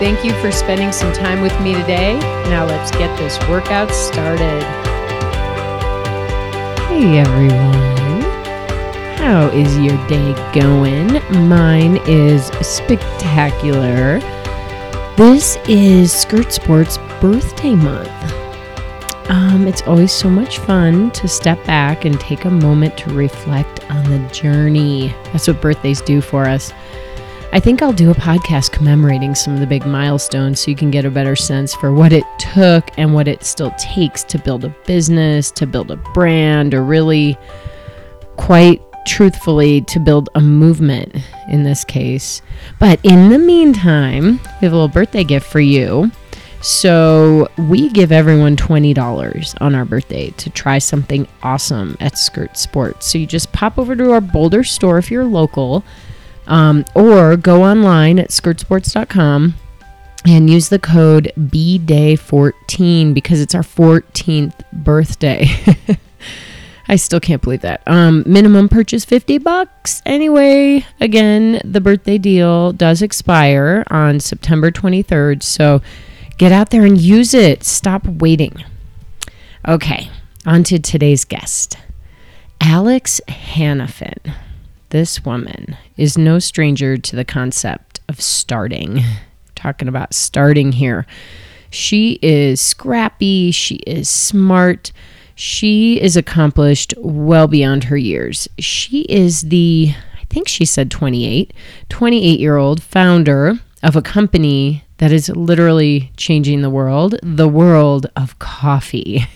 Thank you for spending some time with me today. Now let's get this workout started. Hey everyone. How is your day going? Mine is spectacular. This is Skirt Sports birthday month. Um, it's always so much fun to step back and take a moment to reflect on the journey. That's what birthdays do for us. I think I'll do a podcast commemorating some of the big milestones so you can get a better sense for what it took and what it still takes to build a business, to build a brand, or really, quite truthfully, to build a movement in this case. But in the meantime, we have a little birthday gift for you. So we give everyone $20 on our birthday to try something awesome at Skirt Sports. So you just pop over to our Boulder store if you're local um, or go online at skirtsports.com and use the code BDAY14 because it's our 14th birthday. I still can't believe that. Um, minimum purchase 50 bucks. Anyway, again, the birthday deal does expire on September 23rd. So get out there and use it. Stop waiting. Okay, on to today's guest, Alex Hanafin this woman is no stranger to the concept of starting. talking about starting here. She is scrappy, she is smart, she is accomplished well beyond her years. She is the, I think she said 28, 28 year old founder of a company that is literally changing the world, the world of coffee.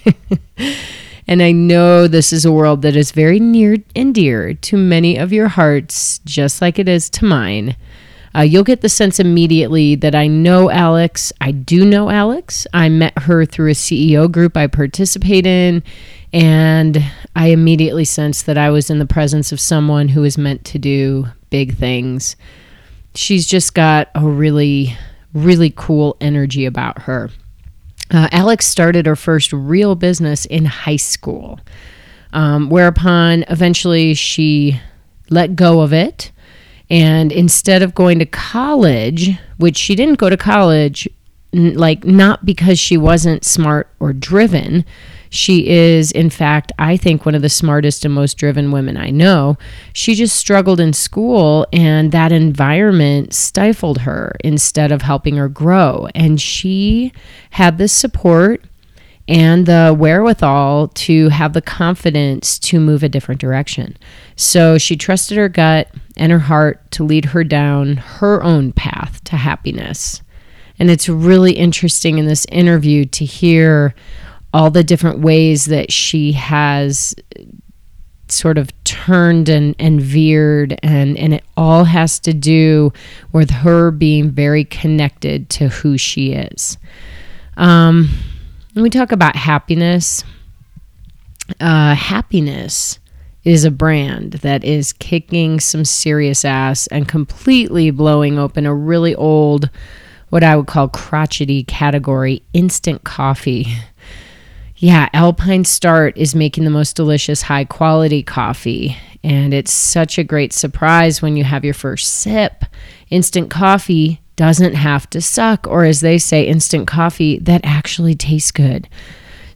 And I know this is a world that is very near and dear to many of your hearts, just like it is to mine. Uh, you'll get the sense immediately that I know Alex. I do know Alex. I met her through a CEO group I participate in, and I immediately sensed that I was in the presence of someone who is meant to do big things. She's just got a really, really cool energy about her. Uh, Alex started her first real business in high school, um, whereupon eventually she let go of it. And instead of going to college, which she didn't go to college, n- like not because she wasn't smart or driven, she is, in fact, I think one of the smartest and most driven women I know. She just struggled in school, and that environment stifled her instead of helping her grow. And she had the support and the wherewithal to have the confidence to move a different direction. So she trusted her gut and her heart to lead her down her own path to happiness. And it's really interesting in this interview to hear all the different ways that she has sort of turned and, and veered and, and it all has to do with her being very connected to who she is. Um, when we talk about happiness uh, happiness is a brand that is kicking some serious ass and completely blowing open a really old what i would call crotchety category instant coffee yeah, Alpine Start is making the most delicious, high quality coffee. And it's such a great surprise when you have your first sip. Instant coffee doesn't have to suck, or as they say, instant coffee that actually tastes good.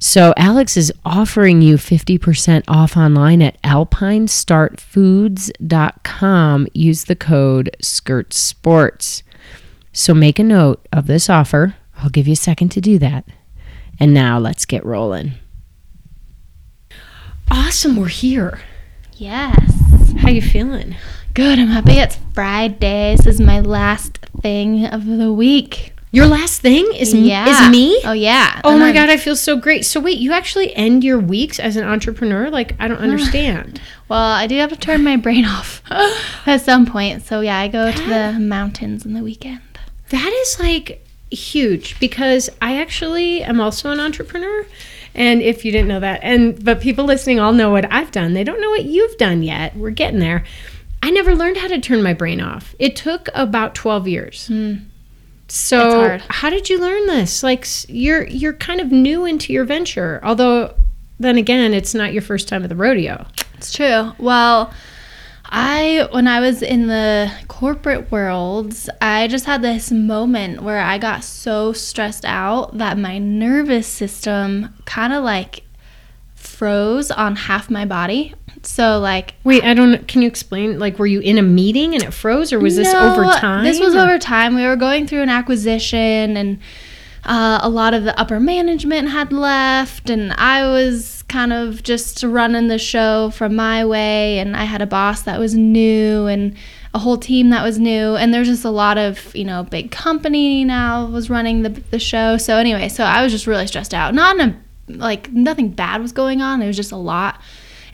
So, Alex is offering you 50% off online at alpinestartfoods.com. Use the code SKIRT SPORTS. So, make a note of this offer. I'll give you a second to do that. And now let's get rolling. Awesome, we're here. Yes. How you feeling? Good. I'm happy it's Friday. This is my last thing of the week. Your last thing is Yeah. is me? Oh yeah. Oh And my I'm- god, I feel so great. So wait, you actually end your weeks as an entrepreneur? Like I don't understand. Well, I do have to turn my brain off at some point. So yeah, I go to the mountains in the weekend. that is like huge because I actually am also an entrepreneur. And if you didn't know that, and but people listening all know what I've done. They don't know what you've done yet. We're getting there. I never learned how to turn my brain off. It took about 12 years. It's So, how did you learn this? Like you're you're kind of new into your venture. Although then again, it's not your first time at the rodeo. It's true. Well, I when I was in the corporate world, I just had this moment where I got so stressed out that my nervous system kind of like froze on half my body. So like Wait, I don't can you explain like were you in a meeting and it froze or was this over time? This was or- over time. We were going through an acquisition, and uh, a lot of the upper management had left, and I was kind of just running the show from my way. And I had a boss that was new, and a whole team that was new, and there's just a lot of you know big company now was running the the show. So anyway, so I was just really stressed out. Not in a like nothing bad was going on. It was just a lot.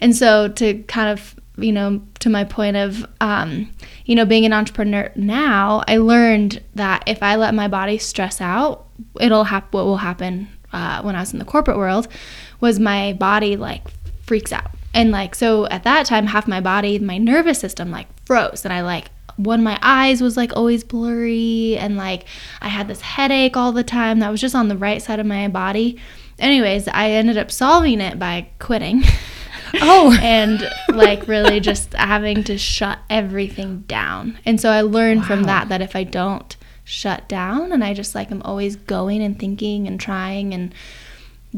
And so to kind of, you know, to my point of, um, you know, being an entrepreneur now, I learned that if I let my body stress out, it'll hap- what will happen uh, when I was in the corporate world was my body like freaks out. And like, so at that time, half my body, my nervous system like froze and I like, one my eyes was like always blurry and like I had this headache all the time that was just on the right side of my body. Anyways, I ended up solving it by quitting. Oh. and like really just having to shut everything down. And so I learned from that that if I don't shut down and I just like I'm always going and thinking and trying and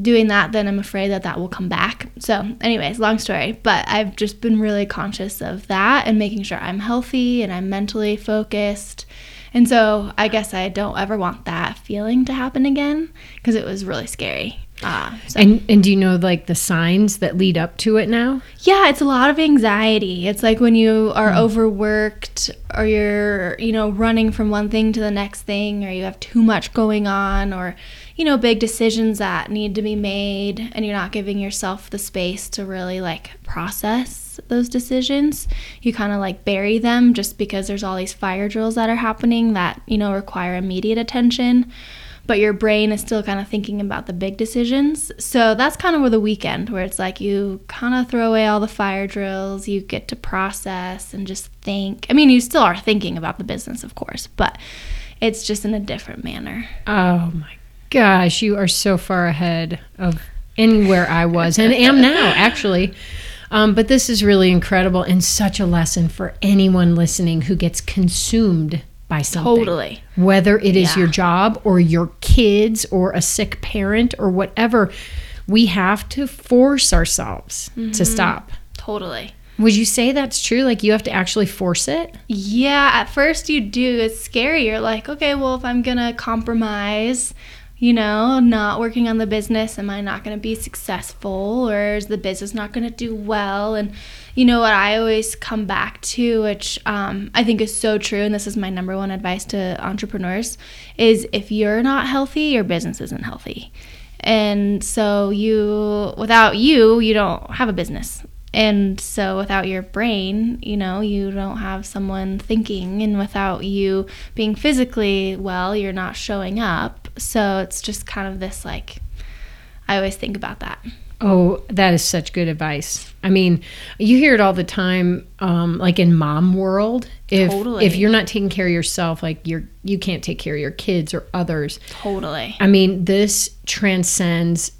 doing that, then I'm afraid that that will come back. So, anyways, long story, but I've just been really conscious of that and making sure I'm healthy and I'm mentally focused. And so, I guess I don't ever want that feeling to happen again because it was really scary. Uh, so. And and do you know like the signs that lead up to it now? Yeah, it's a lot of anxiety. It's like when you are overworked or you're, you know, running from one thing to the next thing or you have too much going on or, you know, big decisions that need to be made and you're not giving yourself the space to really like process those decisions. You kind of like bury them just because there's all these fire drills that are happening that, you know, require immediate attention but your brain is still kind of thinking about the big decisions. So that's kind of where the weekend, where it's like you kind of throw away all the fire drills, you get to process and just think. I mean, you still are thinking about the business, of course, but it's just in a different manner. Oh my gosh, you are so far ahead of anywhere I was and am now, actually. Um, but this is really incredible and such a lesson for anyone listening who gets consumed by something. Totally. Whether it is Yeah. your job or your kids or a sick parent or whatever, we have to force ourselves Mm-hmm. to stop. Totally. Would you say that's true? Like you have to actually force it? Yeah, at first you do. It's scary. You're like, okay, well, if I'm going to compromise, you know, not working on the business, am I not going to be successful or is the business not going to do well? And, you know, what I always come back to, which um, I think is so true, and this is my number one advice to entrepreneurs, is if you're not healthy, your business isn't healthy. And so you, without you, you don't have a business. And so without your brain, you know, you don't have someone thinking. And without you being physically well, you're not showing up. So it's just kind of this like, I always think about that. Oh, that is such good advice. I mean, you hear it all the time, um, like in mom world. If Totally. if you're not taking care of yourself, like you're you can't take care of your kids or others. Totally. I mean, this transcends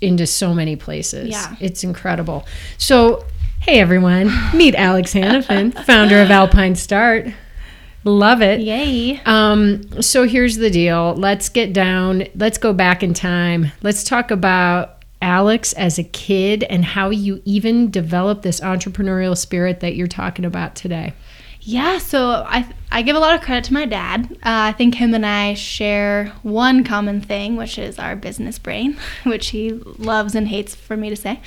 into so many places. Yeah. it's incredible. So, hey everyone, meet Alex Hanafin, founder of Alpine Start. Love it. Yay. Um, so here's the deal. Let's get down. Let's go back in time. Let's talk about Alex as a kid and how you even developed this entrepreneurial spirit that you're talking about today. Yeah, so I I give a lot of credit to my dad. Uh, I think him and I share one common thing, which is our business brain, which he loves and hates for me to say.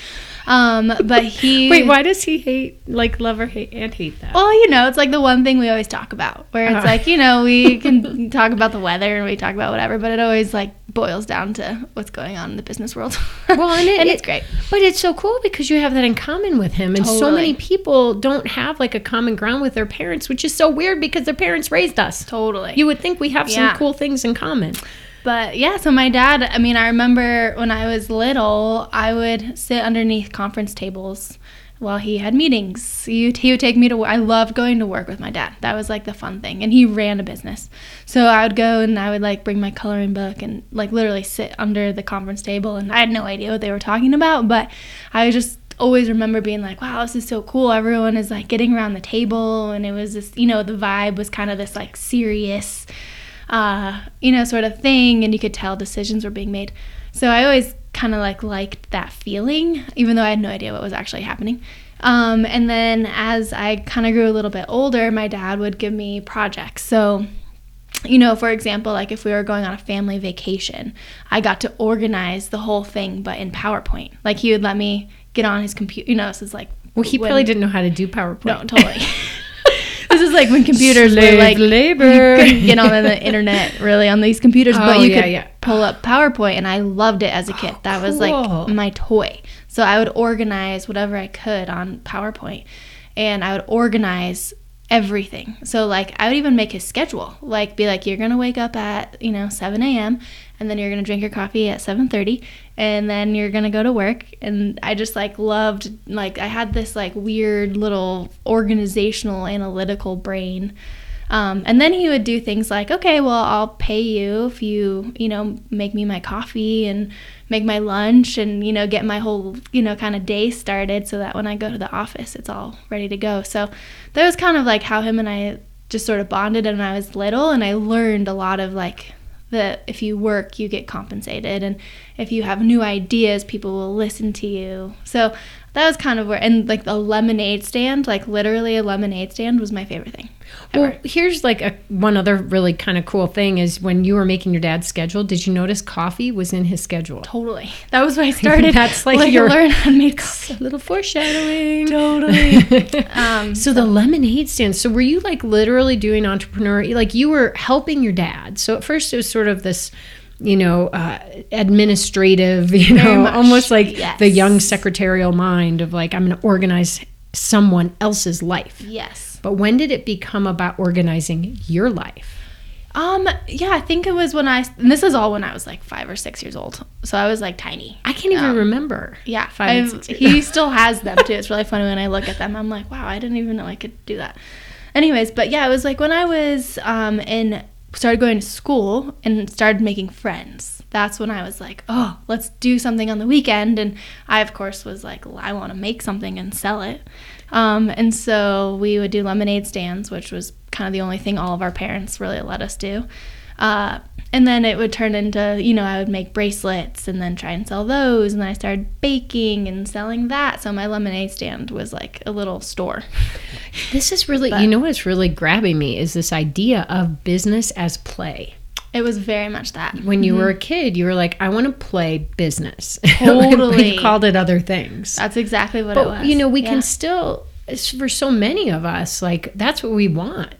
Um, but he Wait, why does he hate, like, love or hate and hate that? Well, you know, it's like the one thing we always talk about, where it's Uh-huh. like, you know, we can talk about the weather and we talk about whatever, but it always like boils down to what's going on in the business world. Well, and, it, and it- it's great. But it's so cool because you have that in common with him. And so many people don't have like a common ground with their parents, which is so weird because their parents raised us. Totally. You would think we have some cool things in common. But yeah, so my dad, I mean, I remember when I was little, I would sit underneath conference tables while he had meetings. He, he would take me to work. I loved going to work with my dad. That was like the fun thing. And he ran a business. So I would go and I would like bring my coloring book and like literally sit under the conference table. And I had no idea what they were talking about, but I just always remember being like, wow, this is so cool. Everyone is like getting around the table. And it was this, you know, the vibe was kind of this like serious uh, you know, sort of thing, and you could tell decisions were being made. So I always kind of like liked that feeling, even though I had no idea what was actually happening. Um, and then as I kind of grew a little bit older, my dad would give me projects. So you know, for example, like if we were going on a family vacation, I got to organize the whole thing, but in PowerPoint. Like he would let me get on his computer. You know, this is like Well, he when- probably didn't know how to do PowerPoint. no, totally. this is like when computers were like labor. You couldn't get on the internet really on these computers, Oh, but you yeah, could yeah. pull up PowerPoint, and I loved it as a kid. Oh, that was oh, cool. like my toy. So I would organize whatever I could on PowerPoint, and I would organize everything. So like I would even make his schedule. Like be like, you're gonna wake up at you know 7 a.m. and then you're gonna drink your coffee at 7:30, and then you're gonna go to work. And I just like loved like I had this like weird little organizational analytical brain. Um, and then he would do things like, okay, well, I'll pay you if you, you know, make me my coffee and make my lunch and, you know, get my whole, you know, kind of day started so that when I go to the office, it's all ready to go. So that was kind of like how him and I just sort of bonded when I was little. And I learned a lot of like, that if you work, you get compensated. And if you have new ideas, people will listen to you. So that was kind of where, and like the lemonade stand, like literally a lemonade stand was my favorite thing. Well, here's like a one other really kind of cool thing is when you were making your dad's schedule, did you notice coffee was in his schedule? Totally. That was when I started. That's like like your- learn how to make coffee. A little foreshadowing. Totally. Um, So the lemonade stand. So were you like literally doing entrepreneur? Like you were helping your dad. So at first it was sort of this, you know, uh, administrative, you Very know, much, almost like yes. the young secretarial mind of like I'm going to organize someone else's life. yes. But when did it become about organizing your life? Um. Yeah. I think it was when I. And this is all when I was like five or six years old. So I was like tiny. I can't even Um, remember. Yeah, Five and I've- six years. he still has them too. It's really funny when I look at them. I'm like, wow, I didn't even know I could do that. Anyways, but yeah, it was like when I was um, in started going to school and started making friends. That's when I was like, oh, let's do something on the weekend. And I, of course, was like, I want to make something and sell it. Um, and so we would do lemonade stands, which was kind of the only thing all of our parents really let us do. Uh, and then it would turn into, you know, I would make bracelets and then try and sell those. And then I started baking and selling that. So my lemonade stand was like a little store. This is really, But- you know what's really grabbing me is this idea of business as play. It was very much that. When you were a kid, you were like, I want to play business. Totally. you called it other things. That's exactly what it but, was. you know, we Yeah. can still, for so many of us, like, that's what we want.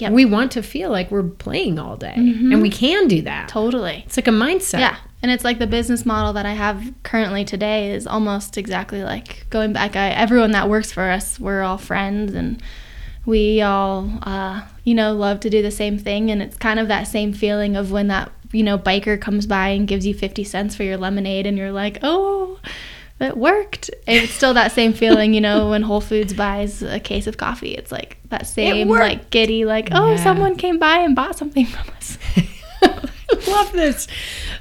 Yep. We want to feel like we're playing all day. And we can do that. Totally. It's like a mindset. Yeah. And it's like the business model that I have currently today is almost exactly like going back. I, everyone that works for us, we're all friends and we all, uh, you know, love to do the same thing. And it's kind of that same feeling of when that, you know, biker comes by and gives you 50 cents for your lemonade and you're like, oh, that worked. It's still that same feeling, you know, when Whole Foods buys a case of coffee. It's like that same, like, giddy, like, oh, Yeah. someone came by and bought something from us. Love this.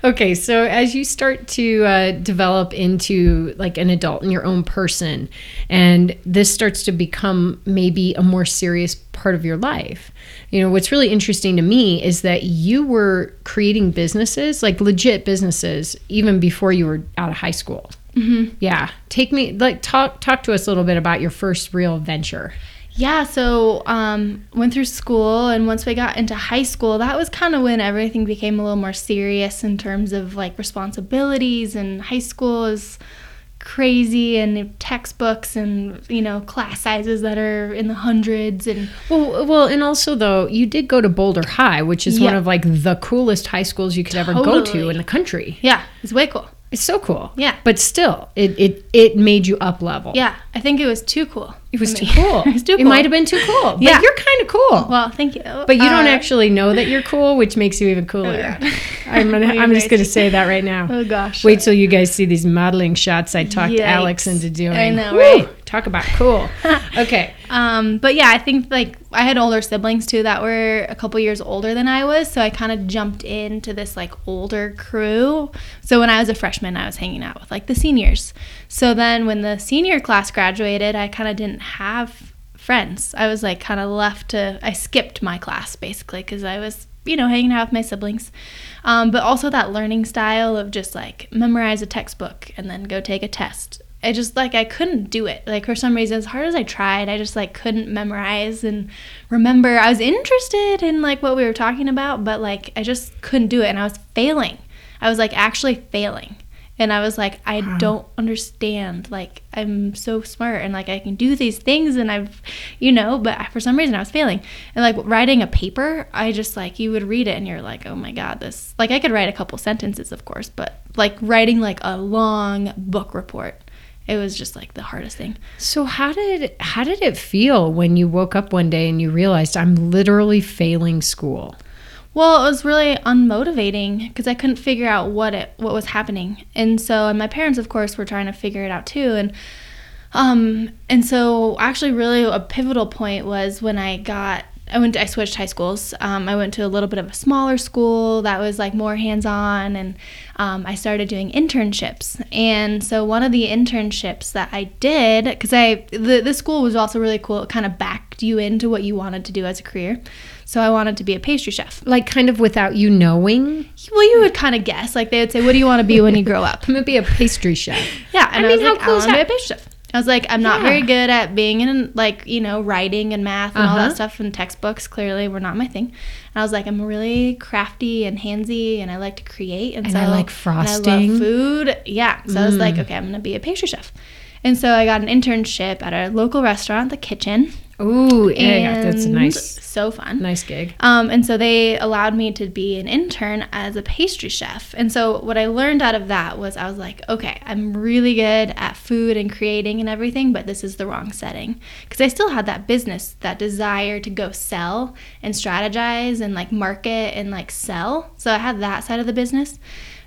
Okay, so as you start to uh, develop into like an adult and your own person, and this starts to become maybe a more serious part of your life, you know, what's really interesting to me is that you were creating businesses, like legit businesses, even before you were out of high school. Mm-hmm. Yeah, take me like talk talk to us a little bit about your first real venture. Yeah, so um, went through school, and once we got into high school, that was kind of when everything became a little more serious in terms of like responsibilities. And high school is crazy and textbooks and you know class sizes that are in the hundreds and Well, well, and also though, you did go to Boulder High, which is one of like the coolest high schools you could ever go to in the country. yeah it's way cool It's so cool. Yeah. But still, it it it made you up level. yeah i think it was too cool It was for too cool. it was too cool It might have been too cool. But Yeah. you're kind of cool. well thank you but you don't Uh, actually know that you're cool, which makes you even cooler. yeah. I'm gonna, I'm just gonna say that right now. oh gosh Wait till you guys see these modeling shots I talked Yikes. Alex into doing. I know, Woo! right? Talk about cool. okay. Um, but yeah, I think like I had older siblings too that were a couple years older than I was, so I kind of jumped into this like older crew. So when I was a freshman, I was hanging out with like the seniors. So then when the senior class graduated, I kind of didn't have friends. I was like kind of left to I skipped my class basically because I was you know hanging out with my siblings. Um, but also that learning style of just like memorize a textbook and then go take a test I just like I couldn't do it. Like for some reason, as hard as I tried, I just like couldn't memorize and remember. I was interested in like what we were talking about, but like I just couldn't do it, and I was failing. I was like actually failing, and I was like I don't understand. Like I'm so smart and like I can do these things, and I've, you know, but for some reason I was failing. And like writing a paper, I just like you would read it and you're like, oh my god, this like I could write a couple sentences, of course, but like writing like a long book report it was just like the hardest thing. So how did how did it feel when you woke up one day and you realized I'm literally failing school? Well, it was really unmotivating because I couldn't figure out what it what was happening, and so and my parents, of course, were trying to figure it out too, and um and so actually, really a pivotal point was when I got. I went. I switched high schools. Um, I went to a little bit of a smaller school that was like more hands-on, and um, I started doing internships. And so one of the internships that I did, because I the the school was also really cool. It kind of backed you into what you wanted to do as a career. So I wanted to be a pastry chef. Like kind of without you knowing, Well, you would kind of guess. Like they would say, "What do you want to be when you grow up?" I'm gonna be a pastry chef. Yeah, and I I, mean, was how like, cool I is want to be a pastry chef. I was like, I'm not Yeah. very good at being in like you know writing and math and all Uh-huh. that stuff, and textbooks clearly were not my thing. And I was like, I'm really crafty and handsy, and I like to create, and, And so I like and frosting. I love food. Yeah, so I was like, Mm. okay, I'm gonna be a pastry chef. And so I got an internship at a local restaurant, The Kitchen. Ooh, yeah, that's a nice so fun. nice gig. Um, and so they allowed me to be an intern as a pastry chef. And so what I learned out of that was I was like, okay, I'm really good at food and creating and everything, but this is the wrong setting. Because I still had that business, that desire to go sell and strategize and like market and like sell. So I had that side of the business.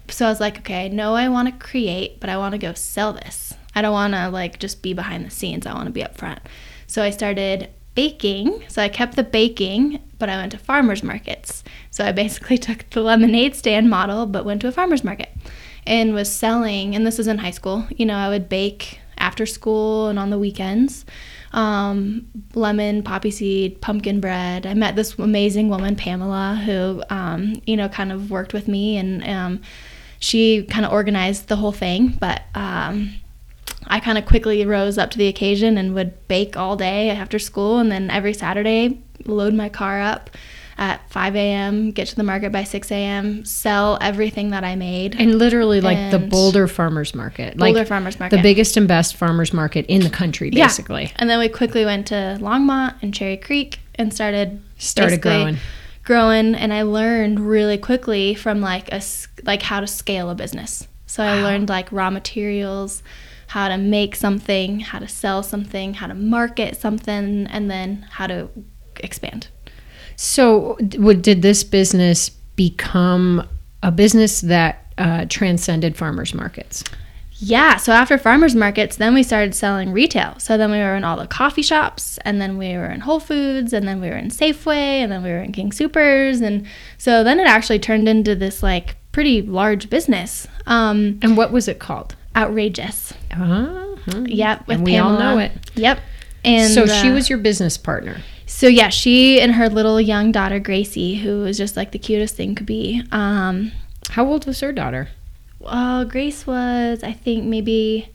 So I was like, okay, I know I want to create, but I want to go sell this. I don't want to like just be behind the scenes. I want to be up front. So I started baking. So I kept the baking, but I went to farmers markets. So I basically took the lemonade stand model, but went to a farmers market and was selling. And this was in high school. You know, I would bake after school and on the weekends. Um, lemon, poppy seed, pumpkin bread. I met this amazing woman, Pamela, who, um, you know, kind of worked with me and um, she kind of organized the whole thing. But um, I kind of quickly rose up to the occasion and would bake all day after school, and then every Saturday load my car up at 5 a.m., get to the market by 6 a.m., sell everything that I made. And literally like the Boulder Farmers Market. Boulder like Farmers Market. the biggest and best farmers market in the country, Yeah. basically. And then we quickly went to Longmont and Cherry Creek and started Started growing. growing and I learned really quickly from like a like how to scale a business. So I learned like raw materials, how to make something, how to sell something, how to market something and then how to expand. So, would, did this business become a business that uh, transcended farmers markets? Yeah, so after farmers markets, then we started selling retail. So then we were in all the coffee shops, and then we were in Whole Foods, and then we were in Safeway, and then we were in King Supers, and so then it actually turned into this like pretty large business. Um, And what was it called? Outrageous. Uh-huh. Yep, with and we all Pamela. know it. Yep. And so she uh, was your business partner. So yeah, she and her little young daughter Gracie, who was just like the cutest thing could be. Um, How old was her daughter? uh, Grace was, I think, maybe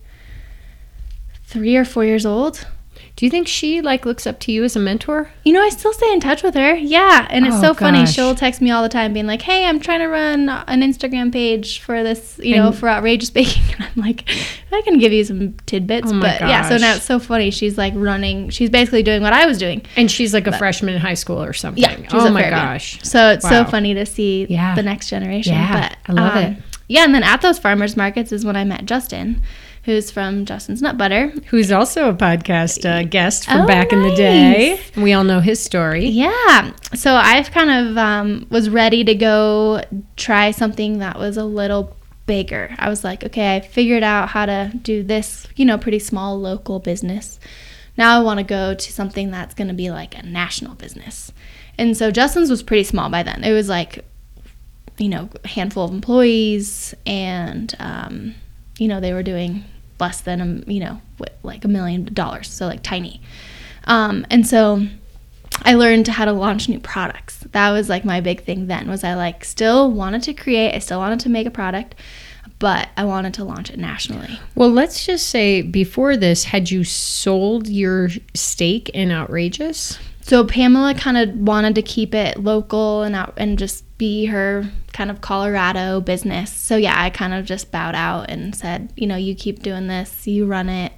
three or four years old. Do you think she like looks up to you as a mentor? You know, I still stay in touch with her. Yeah. And it's Oh, so funny. She'll text me all the time being like, hey, I'm trying to run an Instagram page for this, you know, And- for outrageous baking. And I'm like, I can give you some tidbits. Oh but yeah, so now it's so funny. She's like running, she's basically doing what I was doing. And she's like a freshman in high school or something. Yeah. she's oh my gosh. So it's so funny to see Yeah. the next generation. Yeah, But I love um, it. Yeah. And then at those farmers markets is when I met Justin, who's from Justin's Nut Butter. Who's also a podcast uh, guest from Oh, back in the day. we all know his story. Yeah. So I've kind of um, was ready to go try something that was a little bigger. I was like, okay, I figured out how to do this, you know, pretty small local business. Now I want to go to something that's going to be like a national business. And so Justin's was pretty small by then. It was like, you know, a handful of employees, and um, you know, they were doing less than a, you know, like a million dollars, so like tiny. Um, and so I learned how to launch new products. That was like my big thing then was I like still wanted to create, I still wanted to make a product, but I wanted to launch it nationally. Well, let's just say before this, had you sold your stake in Outrageous? So Pamela kind of wanted to keep it local and out and just be her kind of Colorado business. So yeah, I kind of just bowed out and said, you know, you keep doing this, you run it.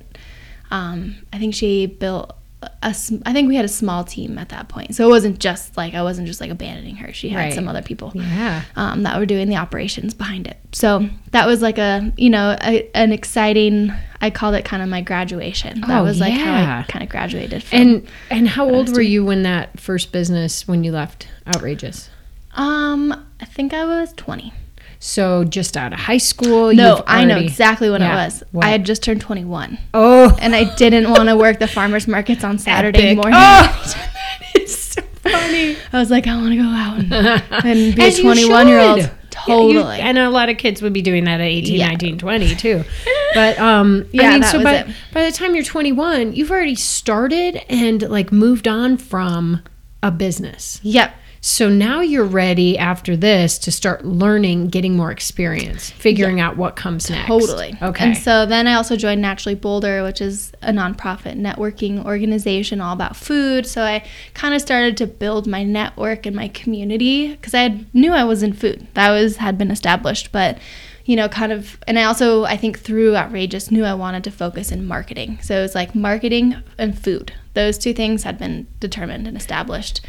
Um, I think she built a, s- I think we had a small team at that point, so it wasn't just like I wasn't just like abandoning her. She had Right. some other people. Yeah. um, that were doing the operations behind it. So that was like a, you know, a, an exciting. I called it kind of my graduation. That Oh, was like how. I kind of graduated. From. And and how old were doing. you when that first business when you left Outrageous? Um, I think I was twenty. So just out of high school. no, you've I know exactly when Yeah. it was. What? I had just turned 21. Oh. and I didn't want to work the farmers markets on Saturday epic. morning. Oh, is so funny. I was like, I want to go out and, and be As a 21 year old. should. Yeah, Totally. you- and a lot of kids would be doing that at 18, Yeah. 19, 20 too. But um Yeah, I mean so by, it. by the time you're 21, you've already started and like moved on from a business. yep. So now you're ready after this to start learning, getting more experience, figuring out what comes next. Totally. Okay. And so then I also joined Naturally Boulder, which is a nonprofit networking organization all about food. So I kind of started to build my network and my community because I had, knew I was in food. That was had been established, but you know, kind of, and I also I think through Outrageous knew I wanted to focus in marketing. So it was like marketing and food. Those two things had been determined and established.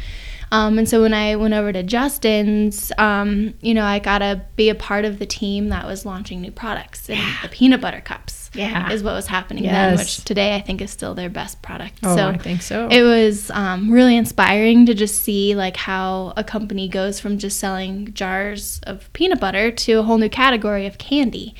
Um, and so when I went over to Justin's, um, you know, I got to be a part of the team that was launching new products. And the peanut butter cups Yeah. is what was happening then, which today I think is still their best product. Oh, so I think so. it was um, really inspiring to just see like how a company goes from just selling jars of peanut butter to a whole new category of candy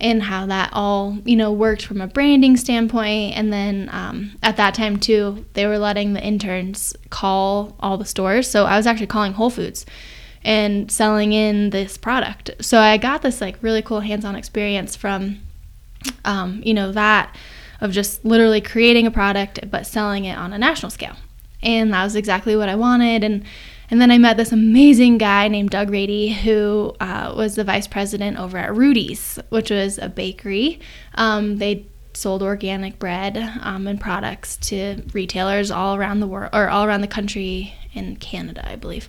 and how that all you know worked from a branding standpoint. And then um, at that time too they were letting the interns call all the stores. So i was actually calling whole foods and selling in this product. So i got this like really cool hands-on experience from um, you know that of just literally creating a product but selling it on a national scale. And that was exactly what i wanted. And and then I met this amazing guy named Doug Radi, who uh, was the vice president over at Rudi's, which was a bakery. Um, they sold organic bread um, and products to retailers all around the world, or all around the country in Canada, I believe.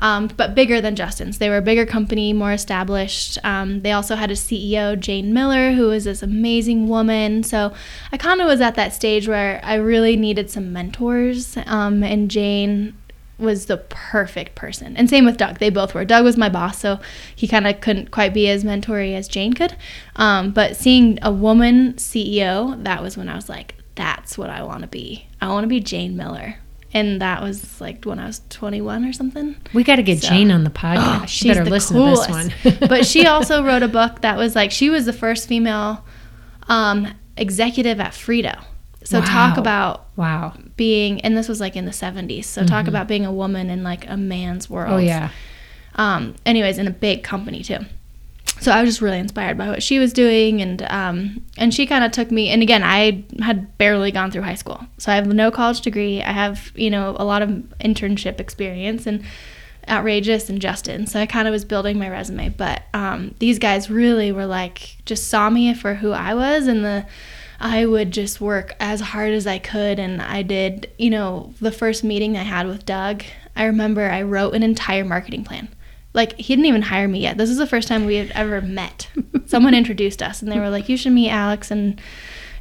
Um, but bigger than Justin's. They were a bigger company, more established. Um, they also had a CEO, Jane Miller, who was this amazing woman. So I kind of was at that stage where I really needed some mentors, um, and Jane was the perfect person. And same with Doug. They both were. Doug was my boss, so he kind of couldn't quite be as mentory as Jane could. Um, but seeing a woman CEO, that was when I was like, that's what I want to be. I want to be Jane Miller. And that was like when I was 21 or something. we got to get So- Jane on the podcast. Oh, She better the listen to this one. but she also wrote a book that was like she was the first female um, executive at Frito. So talk about wow. Being, and this was like in the 70s. So talk about being a woman in like a man's world. Mm-hmm. Oh yeah. Um, anyways, in a big company too. So I was just really inspired by what she was doing, and um, and she kind of took me. And again, I had barely gone through high school, so I have no college degree. I have you know a lot of internship experience and outrageous and Justin. So I kind of was building my resume, but um, these guys really were like just saw me for who I was and the I would just work as hard as I could. And I did, you know, the first meeting I had with Doug, I remember I wrote an entire marketing plan. Like, he didn't even hire me yet. This is the first time we had ever met. Someone introduced us, and they were like, You should meet Alex and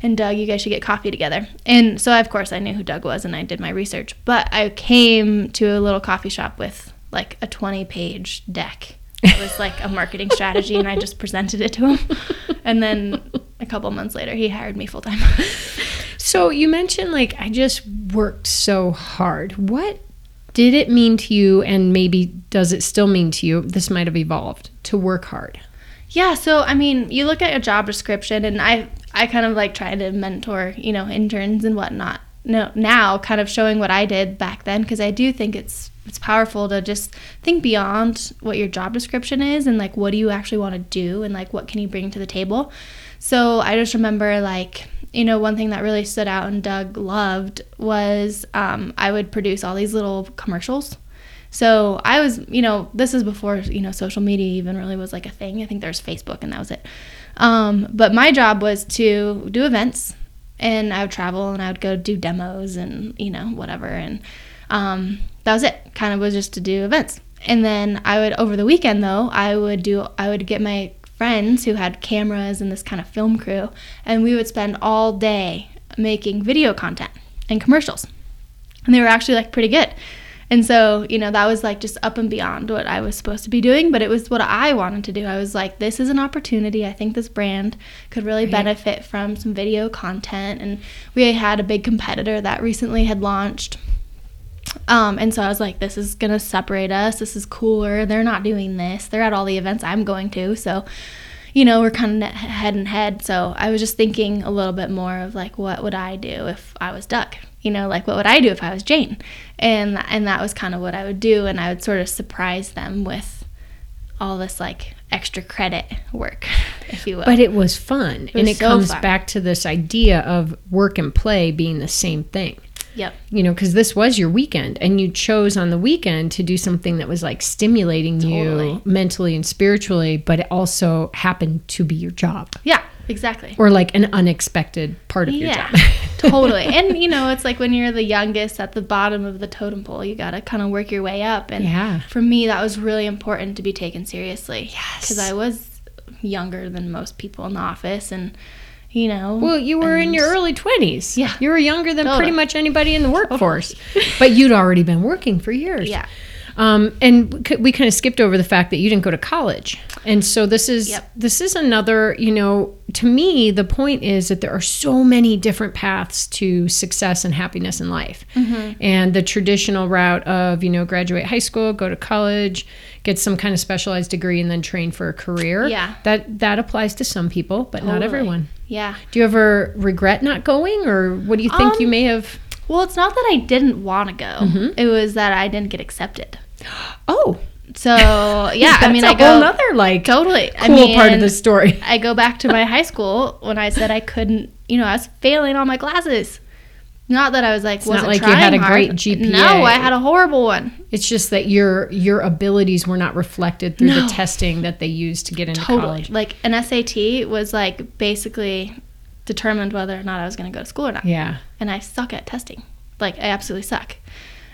and Doug, you guys should get coffee together. And so, of course, I knew who Doug was and I did my research. But I came to a little coffee shop with like a 20 page deck. It was like a marketing strategy, and I just presented it to him. And then a couple months later, he hired me full time. So you mentioned like I just worked so hard. What did it mean to you and maybe does it still mean to you? This might have evolved to work hard. Yeah, so I mean, you look at a job description, and I I kind of like try to mentor, you know, interns and whatnot. No, now kind of showing what I did back then because I do think it's it's powerful to just think beyond what your job description is and like what do you actually want to do and like what can you bring to the table. So I just remember like you know one thing that really stood out and Doug loved was um, I would produce all these little commercials. So I was, you know, this is before, you know, social media even really was like a thing. I think there was Facebook and that was it. Um, but my job was to do events and I would travel and I would go do demos and, you know, whatever. And um, that was it. Kind of was just to do events. And then I would, over the weekend though, I would do, I would get my friends who had cameras and this kind of film crew, and we would spend all day making video content and commercials. And they were actually like pretty good. And so, you know, that was like just up and beyond what I was supposed to be doing, but it was what I wanted to do. I was like, this is an opportunity. I think this brand could really Right. benefit from some video content. And we had a big competitor that recently had launched. Um, and so I was like, this is going to separate us. This is cooler. They're not doing this. They're at all the events I'm going to. So, you know, we're kind of head and head. So I was just thinking a little bit more of like, what would I do if I was Doug? You know, like what would I do if I was Jane? And and that was kind of what I would do, and I would sort of surprise them with all this like extra credit work, if you will. But it was fun. and was it so comes fun. back to this idea of work and play being the same thing. Yep, You know, because this was your weekend and you chose on the weekend to do something that was like stimulating you mentally and spiritually, but it also happened to be your job yeah, exactly. or like an unexpected part of your Yeah, job. totally. And you know, it's like when you're the youngest at the bottom of the totem pole, you got to kind of work your way up. And Yeah. for me, that was really important to be taken seriously. Yes. Because I was younger than most people in the office, and you know, Well, you were in your early 20s. Yeah. You were younger than Totally. pretty much anybody in the workforce. but you'd already been working for years. Yeah. Um, and we kind of skipped over the fact that you didn't go to college. And so this is Yep. this is another, you know, to me the point is that there are so many different paths to success and happiness in life. Mm-hmm. And the traditional route of, you know, graduate high school, go to college, get some kind of specialized degree and then train for a career. Yeah. That that applies to some people, but not everyone. Yeah. Do you ever regret not going, or what do you think Um, you may have? Well, it's not that I didn't want to go. Mm-hmm. It was that I didn't get accepted. Oh, So yeah, I mean, I go whole nother like totally cool I mean, part of the story. I go back to my high school when I said I couldn't. You know, I was failing all my classes. Not that I was like not wasn't like you trying had a hard. great GPA. No, I had a horrible one. It's just that your your abilities were not reflected through the testing that they used to get into Totally. college. Like an SAT was like basically determined whether or not I was going to go to school or not. Yeah. and I suck at testing. Like I absolutely suck.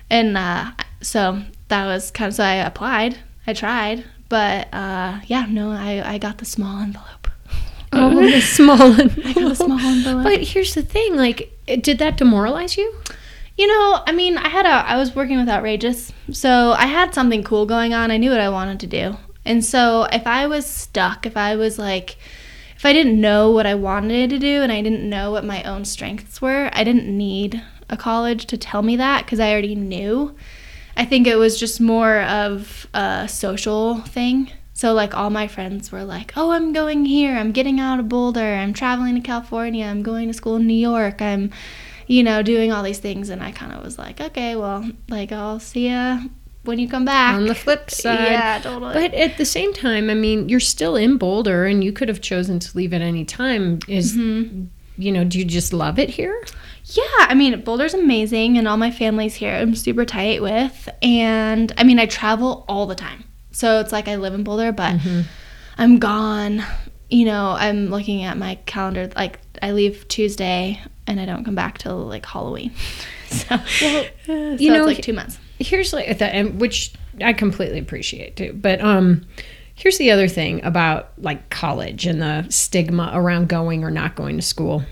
And uh, so that was kind of so I applied. I tried, but uh, yeah, no, I I got the small envelope. Oh, the small I got the small envelope. But here's the thing: like, it- did that demoralize you? You know, I mean, I had a I was working with Outrageous, so I had something cool going on. I knew what I wanted to do. And so if I was stuck, if I was like if I didn't know what I wanted to do and I didn't know what my own strengths were, I didn't need a college to tell me that cuz I already knew. I think it was just more of a social thing. So like all my friends were like, "Oh, I'm going here. I'm getting out of Boulder. I'm traveling to California. I'm going to school in New York. I'm you know, doing all these things and I kind of was like, "Okay, well, like I'll see ya when you come back." On the flip side. Yeah, totally. But at the same time, I mean, you're still in Boulder, and you could have chosen to leave at any time. Is Mm-hmm. you know, do you just love it here? Yeah, I mean, Boulder's amazing, and all my family's here. I'm super tight with, and I mean, I travel all the time. So it's like I live in Boulder, but I'm gone, you know, I'm looking at my calendar. Like I leave Tuesday and I don't come back till like Halloween. so, Well, so you know, it's like two months. here's like that which i completely appreciate too but um here's the other thing about like college and the stigma around going or not going to school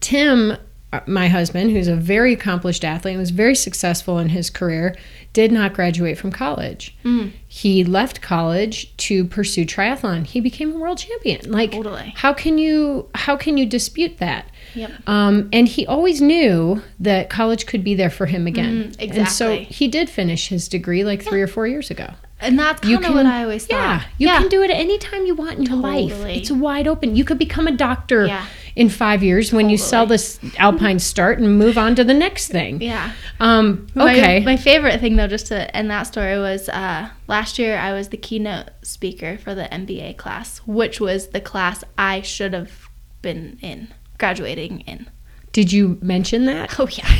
tim uh, my husband who's a very accomplished athlete and was very successful in his career did not graduate from college Mm. he left college to pursue triathlon he became a world champion like Totally. how can you how can you dispute that Yep. um, and he always knew that college could be there for him again. Mm, And so he did finish his degree like three or four years ago. And that's You kind of what I always thought. Yeah, you can do it anytime you want in your life. It's wide open. You could become a doctor Yeah. In five years when you sell this Alpine Start and move on to the next thing. Yeah. Um, My- okay. My, favorite thing, though, just to end that story, was uh, last year I was the keynote speaker for the MBA class, which was the class I should have been in, graduating in. Did you mention that? Oh, yeah.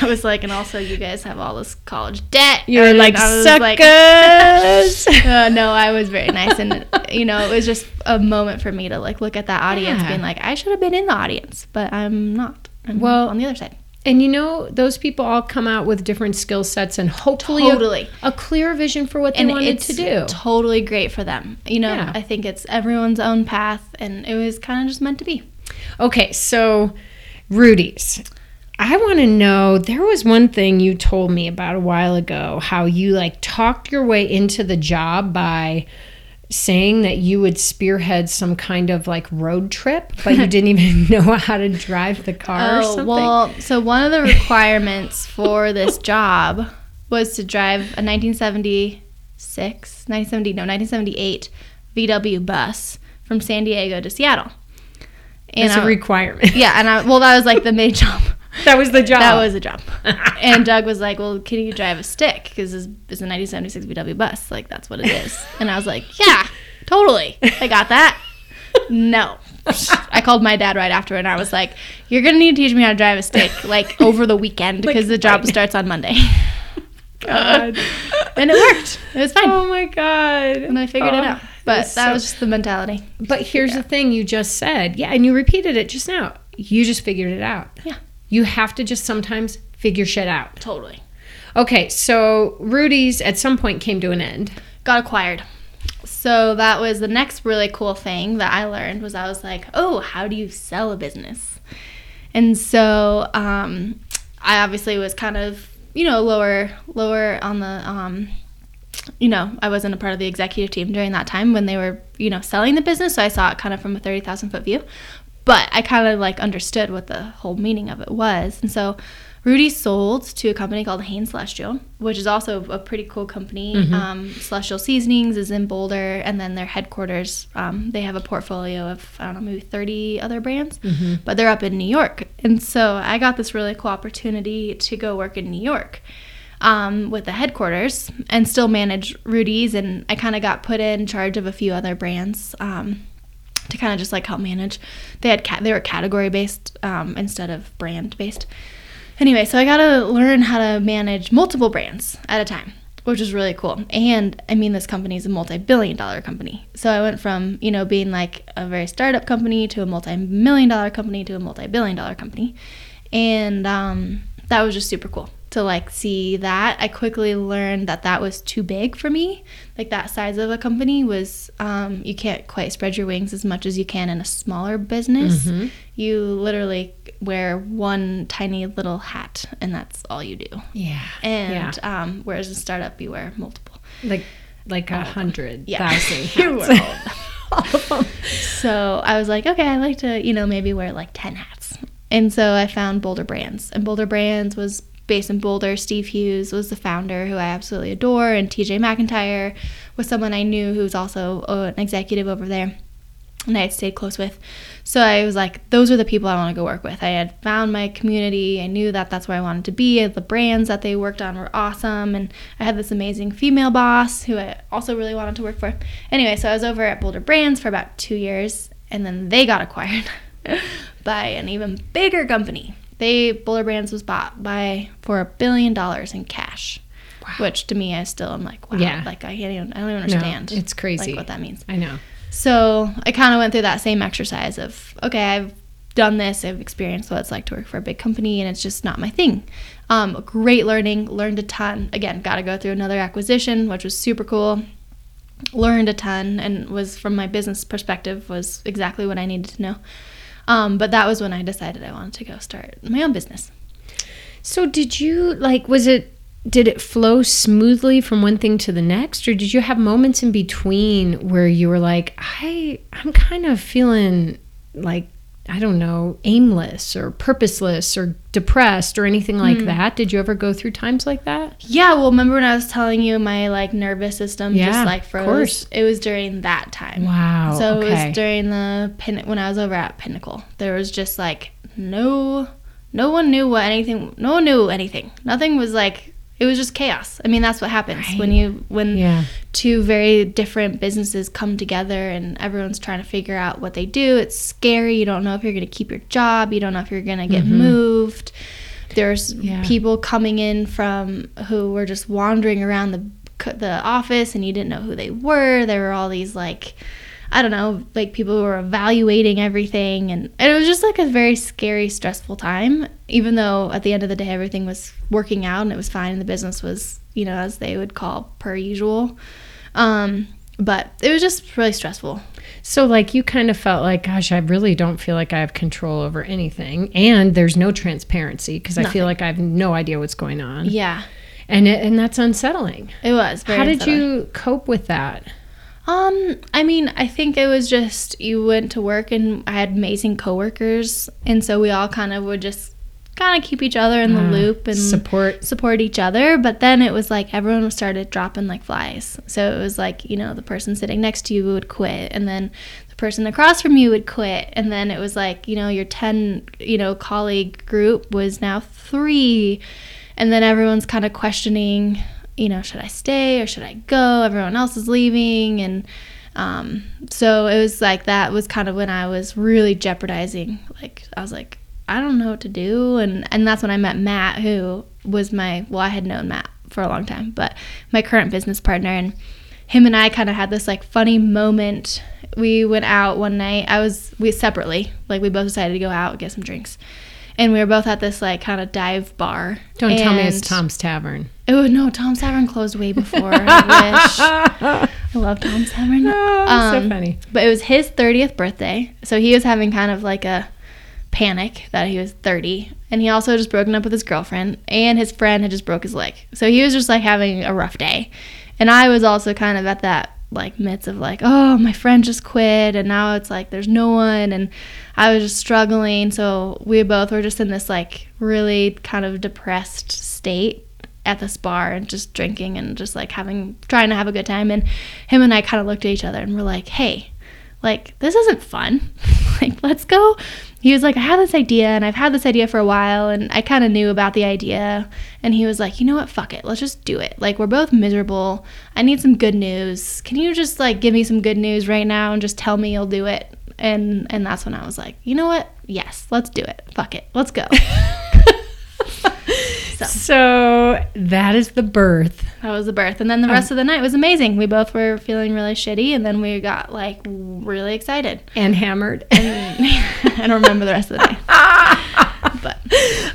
I was like, and also you guys have all this college debt. You're like, suckers. like- uh, no, I was very nice, and you know, it was just a moment for me to like look at that audience, Yeah. being like, I should have been in the audience, but I'm not. I'm Well, on the other side. and you know, those people all come out with different skill sets and hopefully a- Totally. a, clear vision for what they and wanted to do. totally great for them. You know, Yeah. I think it's everyone's own path, and it was kind of just meant to be. Okay, so Rudi's. I want to know there was one thing you told me about a while ago how you like talked your way into the job by saying that you would spearhead some kind of like road trip, but you didn't even know how to drive the car or oh, something. Oh, well, so one of the requirements for this job was to drive a 1976, 1970, no, 1978 VW bus from San Diego to Seattle. And It's a I- requirement. yeah, and I, well, that was like the main job. that was the job. That was a job. and Doug was like, "Well, can you drive a stick? Because it's, a 1976 VW bus. Like that's what it is." And I was like, "Yeah, totally. I got that." No. I called my dad right after and I was like, "You're gonna need to teach me how to drive a stick like over the weekend because the job starts on Monday." God. and it worked. It was fine. oh my god. and I figured it Oh, out. But it's that was just the mentality. But here's the thing you just said. Yeah, and you repeated it just now. You just figured it out. Yeah. You have to just sometimes figure shit out. Totally. Okay, so Rudi's at some point came to an end. got acquired. So that was the next really cool thing that I learned was I was like, oh, how do you sell a business? And so um, I obviously was kind of you know lower lower on the um, you know I wasn't a part of the executive team during that time when they were you know selling the business, so I saw it kind of from a thirty thousand foot view. But I kind of like understood what the whole meaning of it was, and so Rudi sold to a company called Hain Celestial, which is also a pretty cool company. Um, Celestial Seasonings is in Boulder, and then their headquarters, um, they have a portfolio of, I don't know, maybe 30 other brands, but they're up in New York. And so I got this really cool opportunity to go work in New York um, with the headquarters and still manage Rudi's. And I kind of got put in charge of a few other brands. Um, to kind of just like help manage. They had they were category based um, instead of brand based. Anyway, so I got to learn how to manage multiple brands at a time, which is really cool. And I mean, this company is a multi-billion dollar company. So I went from you know being like a very startup company to a multi-million dollar company to a multi-billion dollar company, and um, that was just super cool to like see that i quickly learned that that was too big for me like that size of a company was um, you can't quite spread your wings as much as you can in a smaller business you literally wear one tiny little hat and that's all you do Yeah. and yeah. um, whereas in startup you wear multiple like like a hundred Yeah. thousand hats. wear all of them. so I was like, okay, I like to, you know, maybe wear like 10 hats. And so I found Boulder Brands. And Boulder Brands was based in Boulder. Steve Hughes was the founder, who I absolutely adore. And TJ McIntyre was someone I knew who was also uh, an executive over there and I had stayed close with. So I was like, those are the people I want to go work with. I had found my community. I knew that that's where I wanted to be. The brands that they worked on were awesome. And I had this amazing female boss who I also really wanted to work for. Anyway, so I was over at Boulder Brands for about two years. And then they got acquired by an even bigger company. They Boulder Brands was bought by for a billion dollars in cash. Which to me, I still am like, wow, Yeah. like I can't even, I don't even No, understand. it's crazy. like what that means. I know. So I kind of went through that same exercise of, okay, I've done this, I've experienced what it's like to work for a big company, and it's just not my thing. Um, great learning, learned a ton. Again, got to go through another acquisition, which was super cool. Learned a ton, and was from my business perspective was exactly what I needed to know. Um, but that was when I decided I wanted to go start my own business. So did you like was it did it flow smoothly from one thing to the next or did you have moments in between where you were like I I'm kind of feeling like I don't know, aimless or purposeless or depressed or anything like Hmm. that. Did you ever go through times like that? Yeah, well, remember when I was telling you my like nervous system Yeah, just like of froze? course. It was during that time. Wow. So it was during the pin when I was over at Pinnacle. There was just like no, no one knew what anything. No one knew anything. Nothing was like. It was just chaos. I mean, that's what happens when you when yeah. two very different businesses come together and everyone's trying to figure out what they do. It's scary. You don't know if you're going to keep your job. You don't know if you're going to get mm-hmm. moved. There's Yeah. people coming in from who were just wandering around the the office and you didn't know who they were. There were all these like I don't know, like people were evaluating everything and, and it was just like a very scary, stressful time. Even though at the end of the day everything was working out and it was fine and the business was, you know, as they would call per usual. Um, but it was just really stressful. So, like, you kind of felt like, gosh, I really don't feel like I have control over anything. And there's no transparency because I feel like I have no idea what's going on. Yeah, And, it, and that's unsettling. it was. Very How did unsettling. you cope with that? Um, I mean, I think it was just you went to work and I had amazing coworkers, and so we all kind of would just kind of keep each other in the Uh, loop and support. support each other. But then it was like everyone started dropping like flies. So it was like you know the person sitting next to you would quit, and then the person across from you would quit, and then it was like you know your ten you know colleague group was now three, and then everyone's kind of questioning you know, should I stay or should I go? Everyone else is leaving. And um, so it was like that was kind of when I was really jeopardizing. Like, I was like, I don't know what to do. And, and that's when I met Matt, who was my, well, I had known Matt for a long time, but my current business partner. And him and I kind of had this like funny moment. We went out one night. I was, we separately, like, we both decided to go out, and get some drinks. And we were both at this like kind of dive bar. Don't tell me it's Tom's Tavern. Oh no, Tom Tavern closed way before. I wish. I love Tom's Tavern. Oh, Um, so funny. But it was his 30th birthday, so he was having kind of like a panic that he was 30, and he also had just broken up with his girlfriend, and his friend had just broke his leg. So he was just like having a rough day, and I was also kind of at that like midst of like, oh, my friend just quit, and now it's like there's no one, and I was just struggling. So we both were just in this like really kind of depressed state at this bar and just drinking and just like having trying to have a good time and him and I kind of looked at each other and we're like, "Hey, like this isn't fun. like let's go." He was like, "I have this idea and I've had this idea for a while and I kind of knew about the idea." And he was like, "You know what? Fuck it. Let's just do it. Like we're both miserable. I need some good news. Can you just like give me some good news right now and just tell me you'll do it?" And and that's when I was like, "You know what? Yes, let's do it. Fuck it. Let's go." So that is the birth. That was the birth. And then the rest of the night was amazing. We both were feeling really shitty and then we got like really excited. And hammered. And I don't remember the rest of the day. But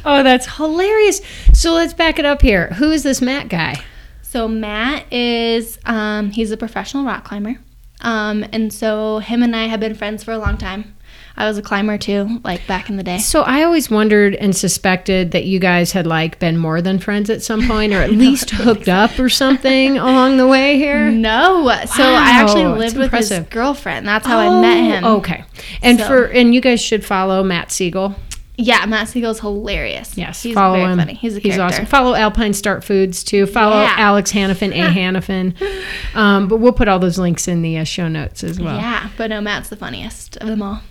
oh, that's hilarious. So let's back it up here. Who is this Matt guy? so Matt is um he's a professional rock climber. Um and so him and I have been friends for a long time. I was a climber too, like back in the day. So I always wondered and suspected that you guys had like been more than friends at some point, or at least hooked up or something along the way here. No. So I actually lived that's with his girlfriend. That's how I met him. Oh, Okay, and So- for and you guys should follow Matt Segal. Yeah, Matt Segal's hilarious. Yes, he's follow very him. funny. He's a character. awesome. Follow Alpine Start Foods too. Follow Yeah. Alex Hanafin, A Hanafin. Um, but we'll put all those links in the uh, show notes as well. Yeah, but no, Matt's the funniest of them all.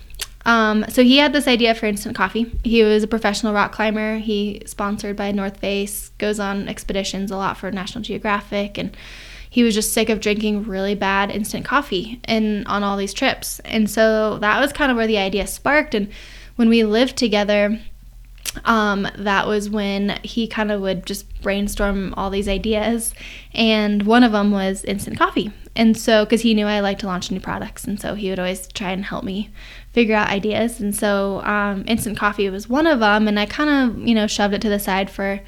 Um, so he had this idea for instant coffee. He was a professional rock climber. He sponsored by North Face, goes on expeditions a lot for National Geographic, and he was just sick of drinking really bad instant coffee and on all these trips. And so that was kind of where the idea sparked. And when we lived together, um, that was when he kind of would just brainstorm all these ideas. And one of them was instant coffee. and so because he knew I liked to launch new products, and so he would always try and help me figure out ideas. And so um, instant coffee was one of them, and I kind of you know shoved it to the side for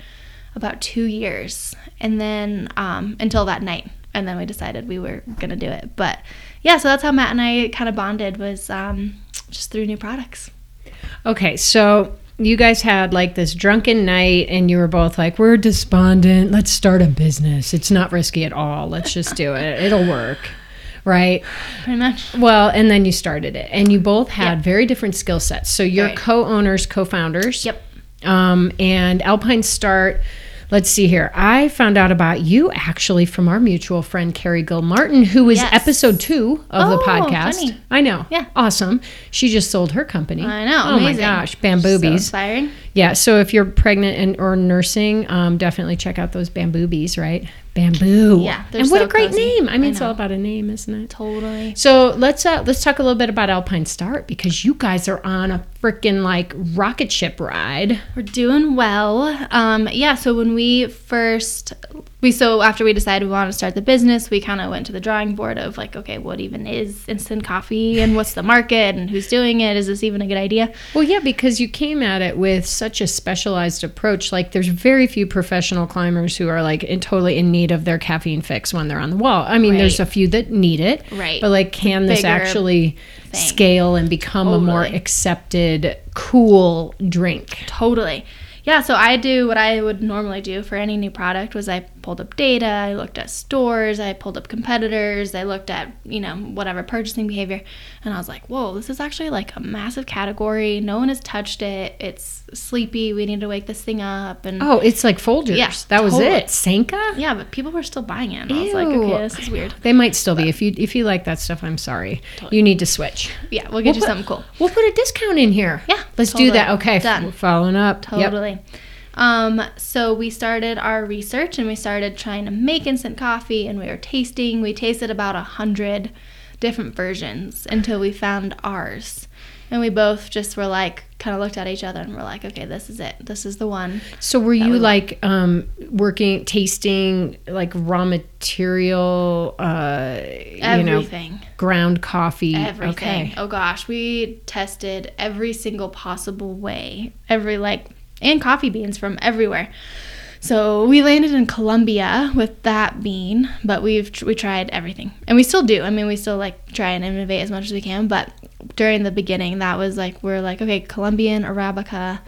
about two years, and then um, until that night, and then we decided we were gonna do it. But yeah, so that's how Matt and I kind of bonded was um, just through new products. Okay, so you guys had like this drunken night and you were both like, we're despondent. Let's start a business. It's not risky at all. Let's just do it. It'll work. Right. Pretty much. Well, and then you started it and you both had Yep. very different skill sets. So you're Right. co owners, co founders. Yep. Um, and Alpine Start. Let's see here. I found out about you actually from our mutual friend Carrie Gilmartin, who was Yes. episode two of the Oh, podcast. funny. I know. Yeah. Awesome. She just sold her company. I know. Oh amazing. my gosh, So bamboobies. inspiring. Yeah, so if you're pregnant and or nursing, um, definitely check out those bamboobies, right? Bamboo. Yeah, and what a great cozy. name. I mean, I it's all about a name, isn't it? Totally. So let's uh, let's talk a little bit about Alpine Start because you guys are on a freaking like rocket ship ride. We're doing well. Um, yeah, so when we first we so after we decided we want to start the business, we kind of went to the drawing board of like, okay, what even is instant coffee and what's the market and who's doing it? Is this even a good idea? Well, yeah, because you came at it with such a specialized approach. Like, there's very few professional climbers who are like in, totally in need of their caffeine fix when they're on the wall. I mean, there's a few that need it, Right. But like, can this actually thing. scale and become a more Totally. Cool drink? Totally. Yeah, so I do what I would normally do for any new product was I pulled up data, I looked at stores, I pulled up competitors, I looked at, you know, whatever purchasing behavior, and I was like, "Whoa, this is actually like a massive category. No one has touched it. It's sleepy. We need to wake this thing up." And Oh, it's like Folgers. Yeah, that was totally. it. Sanka. yeah, but people were still buying it. And I was like, Ew. "Okay, this is weird." They might still be. If you if you like that stuff, I'm sorry. You need to switch. Yeah, we'll get We'll you put- something cool. We'll put a discount in here. Yeah, let's do that. Okay, Done. we're following up. Yep. Um, so we started our research and we started trying to make instant coffee and we were tasting. We tasted about a hundred different versions until we found ours. And we both just were like, kind of looked at each other and were like, okay, this is it. This is the one. So were you we like um, working, tasting like raw material, uh, you know, ground coffee? Everything. Okay. Oh gosh, we tested every single possible way. Every like and coffee beans from everywhere. So we landed in Colombia with that bean, but we've we tried everything, and we still do. I mean, we still like try and innovate as much as we can. But during the beginning, that was like we're like okay, Colombian Arabica,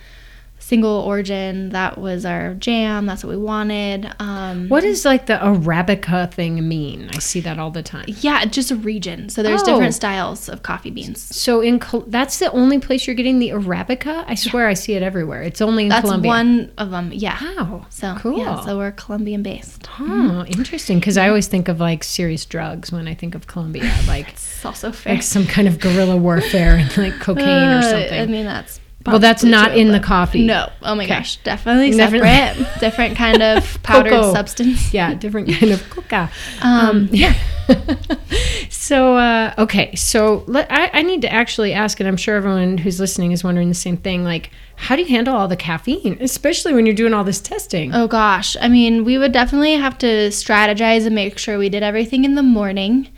single origin. That was our jam. That's what we wanted. Um, What does like the Arabica thing mean? I see that all the time. Yeah, just a region. So there's Oh. different styles of coffee beans. So in Col- that's the only place you're getting the Arabica. I swear I see it everywhere. It's only in That's Colombia. one of them. Yeah. Wow. So cool. yeah, so we're Colombian based. Oh, interesting. Because I always think of like serious drugs when I think of Colombia, like It's also fair. like some kind of guerrilla warfare and like cocaine or Uh, something. I mean, that's well, that's not in the coffee. No. Oh my Okay. gosh, definitely separate, different kind of powdered Cocoa. substance. Yeah, different kind of coca. Um, yeah. so uh, okay, so let, I, I need to actually ask, and I'm sure everyone who's listening is wondering the same thing. Like, how do you handle all the caffeine, especially when you're doing all this testing? Oh gosh, I mean, we would definitely have to strategize and make sure we did everything in the morning.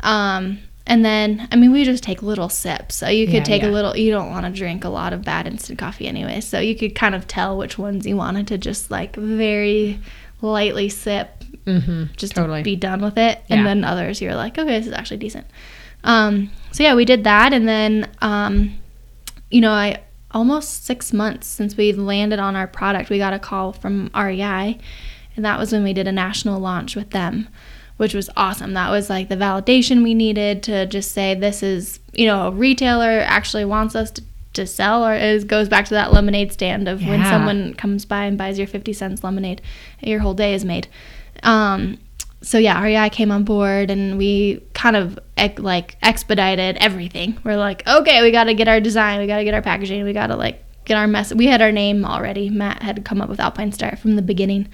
Um, and then, I mean, we just take little sips. So you could Yeah, take yeah. a little, you don't want to drink a lot of bad instant coffee anyway. So you could kind of tell which ones you wanted to just like very lightly sip, mm-hmm, just totally. to be done with it. Yeah. And then others, you're like, okay, this is actually decent. Um, so yeah, we did that. And then, um, you know, I almost six months since we landed on our product, we got a call from REI, and that was when we did a national launch with them, which was awesome. That was like the validation we needed to just say this is, you know, a retailer actually wants us to, to sell, or it goes back to that lemonade stand of when someone comes by and buys your 50 cents lemonade, your whole day is made. Um, so yeah, REI came on board and we kind of ec- like expedited everything. We're like, okay, we got to get our design, we got to get our packaging, we got to like get our mess. We had our name already. Matt had come up with Alpine Start from the beginning.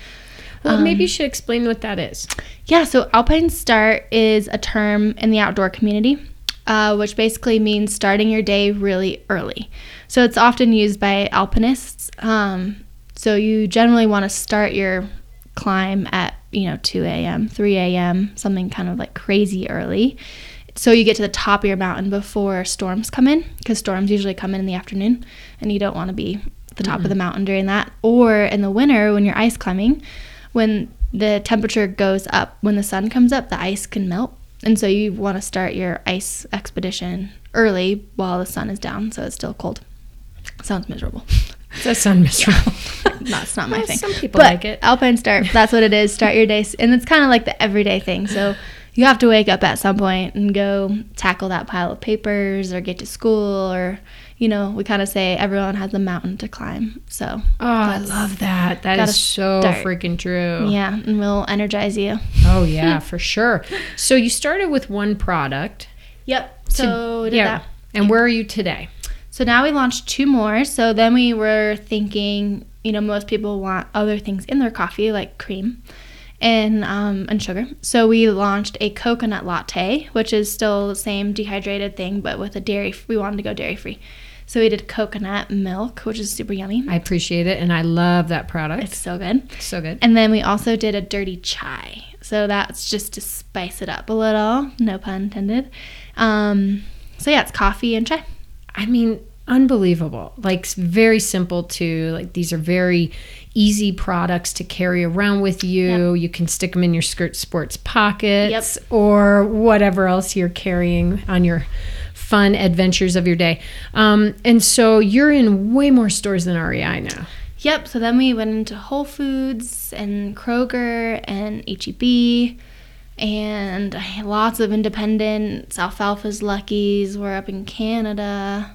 Well, um, maybe you should explain what that is. Yeah, so Alpine Start is a term in the outdoor community, uh, which basically means starting your day really early. So it's often used by alpinists. Um, so you generally want to start your climb at you know 2 a.m., 3 a.m., something kind of like crazy early. So you get to the top of your mountain before storms come in, because storms usually come in in the afternoon, and you don't want to be the top of the mountain during that. Or in the winter when you're ice climbing, when the temperature goes up, when the sun comes up, the ice can melt. And so you want to start your ice expedition early while the sun is down, so it's still cold. Sounds miserable. That sounds miserable. It's not my Well, thing. some people but like it. Alpine Start, that's what it is. Start your day, and it's kind of like the everyday thing. So you have to wake up at some point and go tackle that pile of papers, or get to school, or you know, we kind of say everyone has a mountain to climb. So Oh, I love that. That is so start. freaking true. yeah, and we'll energize you. Oh yeah, for sure. So you started with one product. Yep. So yeah. that. And where are you today? So now we launched two more. So then we were thinking, you know, most people want other things in their coffee, like cream and um, and sugar. So we launched a coconut latte, which is still the same dehydrated thing, but with a dairy. We wanted to go dairy free. So we did coconut milk, which is super yummy. I appreciate it and I love that product. It's so good. so good. And then we also did a dirty chai. So that's just to spice it up a little, no pun intended. Um, so yeah, it's coffee and chai. I mean, unbelievable. Like very simple too. Like these are very easy products to carry around with you. You can stick them in your skirt sports pockets or whatever else you're carrying on your fun adventures of your day. Um, and so you're in way more stores than REI now. Yep. So then we went into Whole Foods and Kroger and HEB and lots of independents, Alfalfa's Lucky's. We're up in Canada.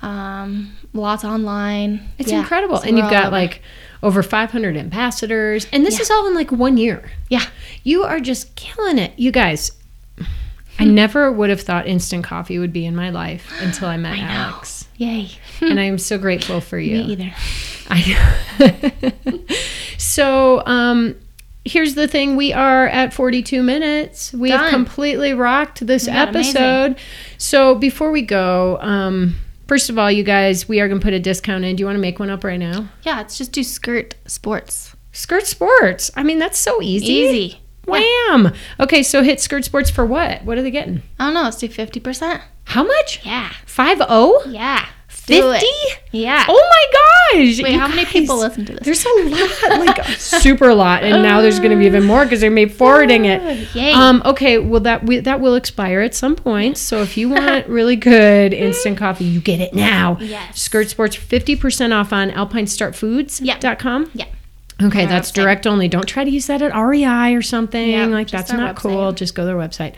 Um, lots online. It's Yeah, incredible. so and you've got over. like over 500 ambassadors. And this Yeah. is all in like one year. yeah. You are just killing it. You guys, I never would have thought instant coffee would be in my life until I met I. Alex. Yay. And I am so grateful for you. Me either. I know. so, um, here's the thing we are at 42 minutes. We have Done. completely rocked this got amazing. episode. So, before we go, um, first of all, you guys, we are going to put a discount in. Do you want to make one up right now? Yeah, it's just do skirt sports. Skirt Sports. I mean, that's so easy. Easy. Wham! Okay, so hit Skirt Sports for what? What are they getting? I don't know. Let's do 50%. How much? Yeah. Five oh? Yeah. Fifty? Yeah. Oh my gosh! Wait, you how many people listen to this? There's a lot, like super lot, and now there's going to be even more because they're made forwarding it. Yay. Um, okay, well that we, that will expire at some point. So if you want really good instant coffee, you get it now. Yes. Skirt Sports fifty percent off on AlpineStartFoods.com. Yeah. Okay, that's website. direct only. Don't try to use that at REI or something. Like that's not website. cool. Just go to their website.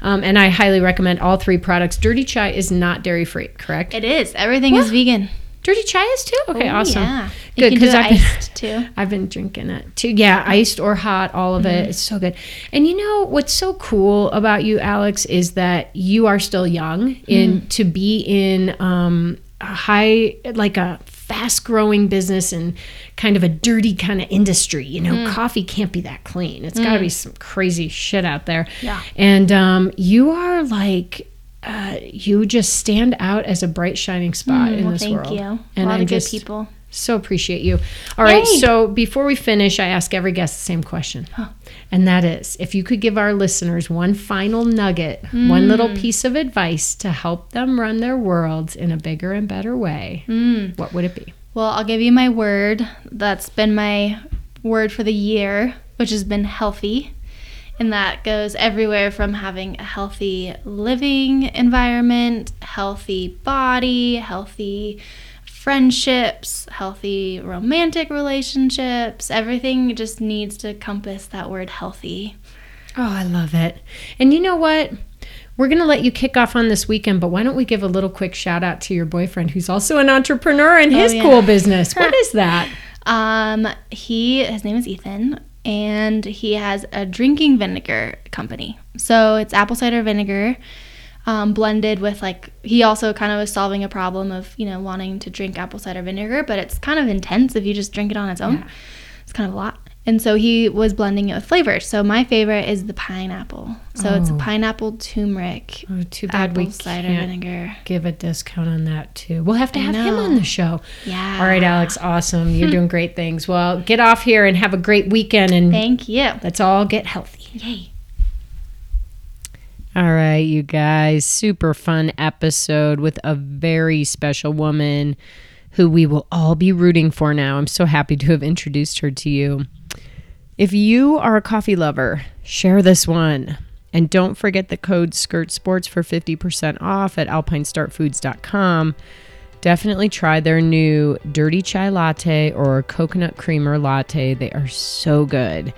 Um, and I highly recommend all three products. Dirty Chai is not dairy free, correct? It is. Everything is vegan. Dirty Chai is too. Okay, Oh, awesome. Yeah. Good, You can 'cause do it I've been- iced too. I've been drinking it too. Yeah, iced or hot, all of Mm-hmm. it. It's so good. And you know what's so cool about you, Alex, is that you are still young in Mm. to be in um, a high, like a fast growing business and kind of a dirty kind of industry. You know, Mm. coffee can't be that clean. It's got to be some crazy shit out there. Yeah. And um, you are like. Uh, you just stand out as a bright shining spot Mm, in well, this thank world. you. And a lot I of good just people. so appreciate you. All right. Yay. So before we finish, I ask every guest the same question. And that is if you could give our listeners one final nugget, one little Mm. piece of advice to help them run their worlds in a bigger and better way, Mm. what would it be? Well, I'll give you my word. That's been my word for the year, which has been healthy. And that goes everywhere from having a healthy living environment, healthy body, healthy friendships, healthy romantic relationships. Everything just needs to compass that word healthy. Oh, I love it. And you know what? We're going to let you kick off on this weekend, but why don't we give a little quick shout out to your boyfriend who's also an entrepreneur in his Oh, yeah. cool business? What is that? Um, he his name is Ethan, and he has a drinking vinegar company. So it's apple cider vinegar, um, blended with like he also kind of was solving a problem of you know wanting to drink apple cider vinegar, but it's kind of intense if you just drink it on its own. Yeah. It's kind of a lot. And so he was blending it with flavors. So my favorite is the pineapple. So it's a Oh. pineapple turmeric Oh, too bad we cider vinegar. give a discount on that too. We'll have to have him on the show. Yeah. All right, Alex, awesome. You're doing great things. Well, get off here and have a great weekend and Thank you. let's all get healthy. Yay. All right, you guys, super fun episode with a very special woman who we will all be rooting for now. I'm so happy to have introduced her to you. If you are a coffee lover, share this one. And don't forget the code Skirt Sports for 50% off at alpinestartfoods.com. Definitely try their new dirty chai latte or coconut creamer latte. They are so good.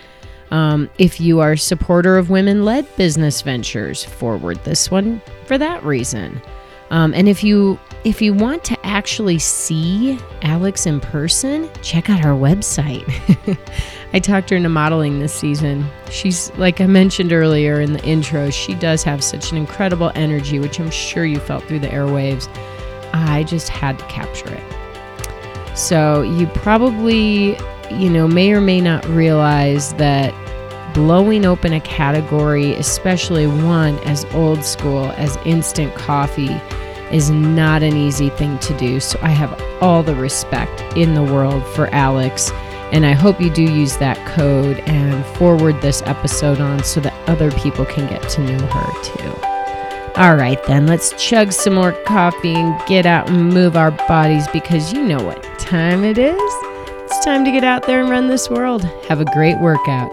Um, if you are a supporter of women led business ventures, forward this one for that reason. Um, and if you if you want to actually see Alex in person, check out our website. I talked her into modeling this season. She's like I mentioned earlier in the intro, she does have such an incredible energy, which I'm sure you felt through the airwaves. I just had to capture it. So you probably, you know, may or may not realize that blowing open a category, especially one as old school as instant coffee, is not an easy thing to do. So I have all the respect in the world for Alex. And I hope you do use that code and forward this episode on so that other people can get to know her too. All right, then, let's chug some more coffee and get out and move our bodies because you know what time it is. It's time to get out there and run this world. Have a great workout,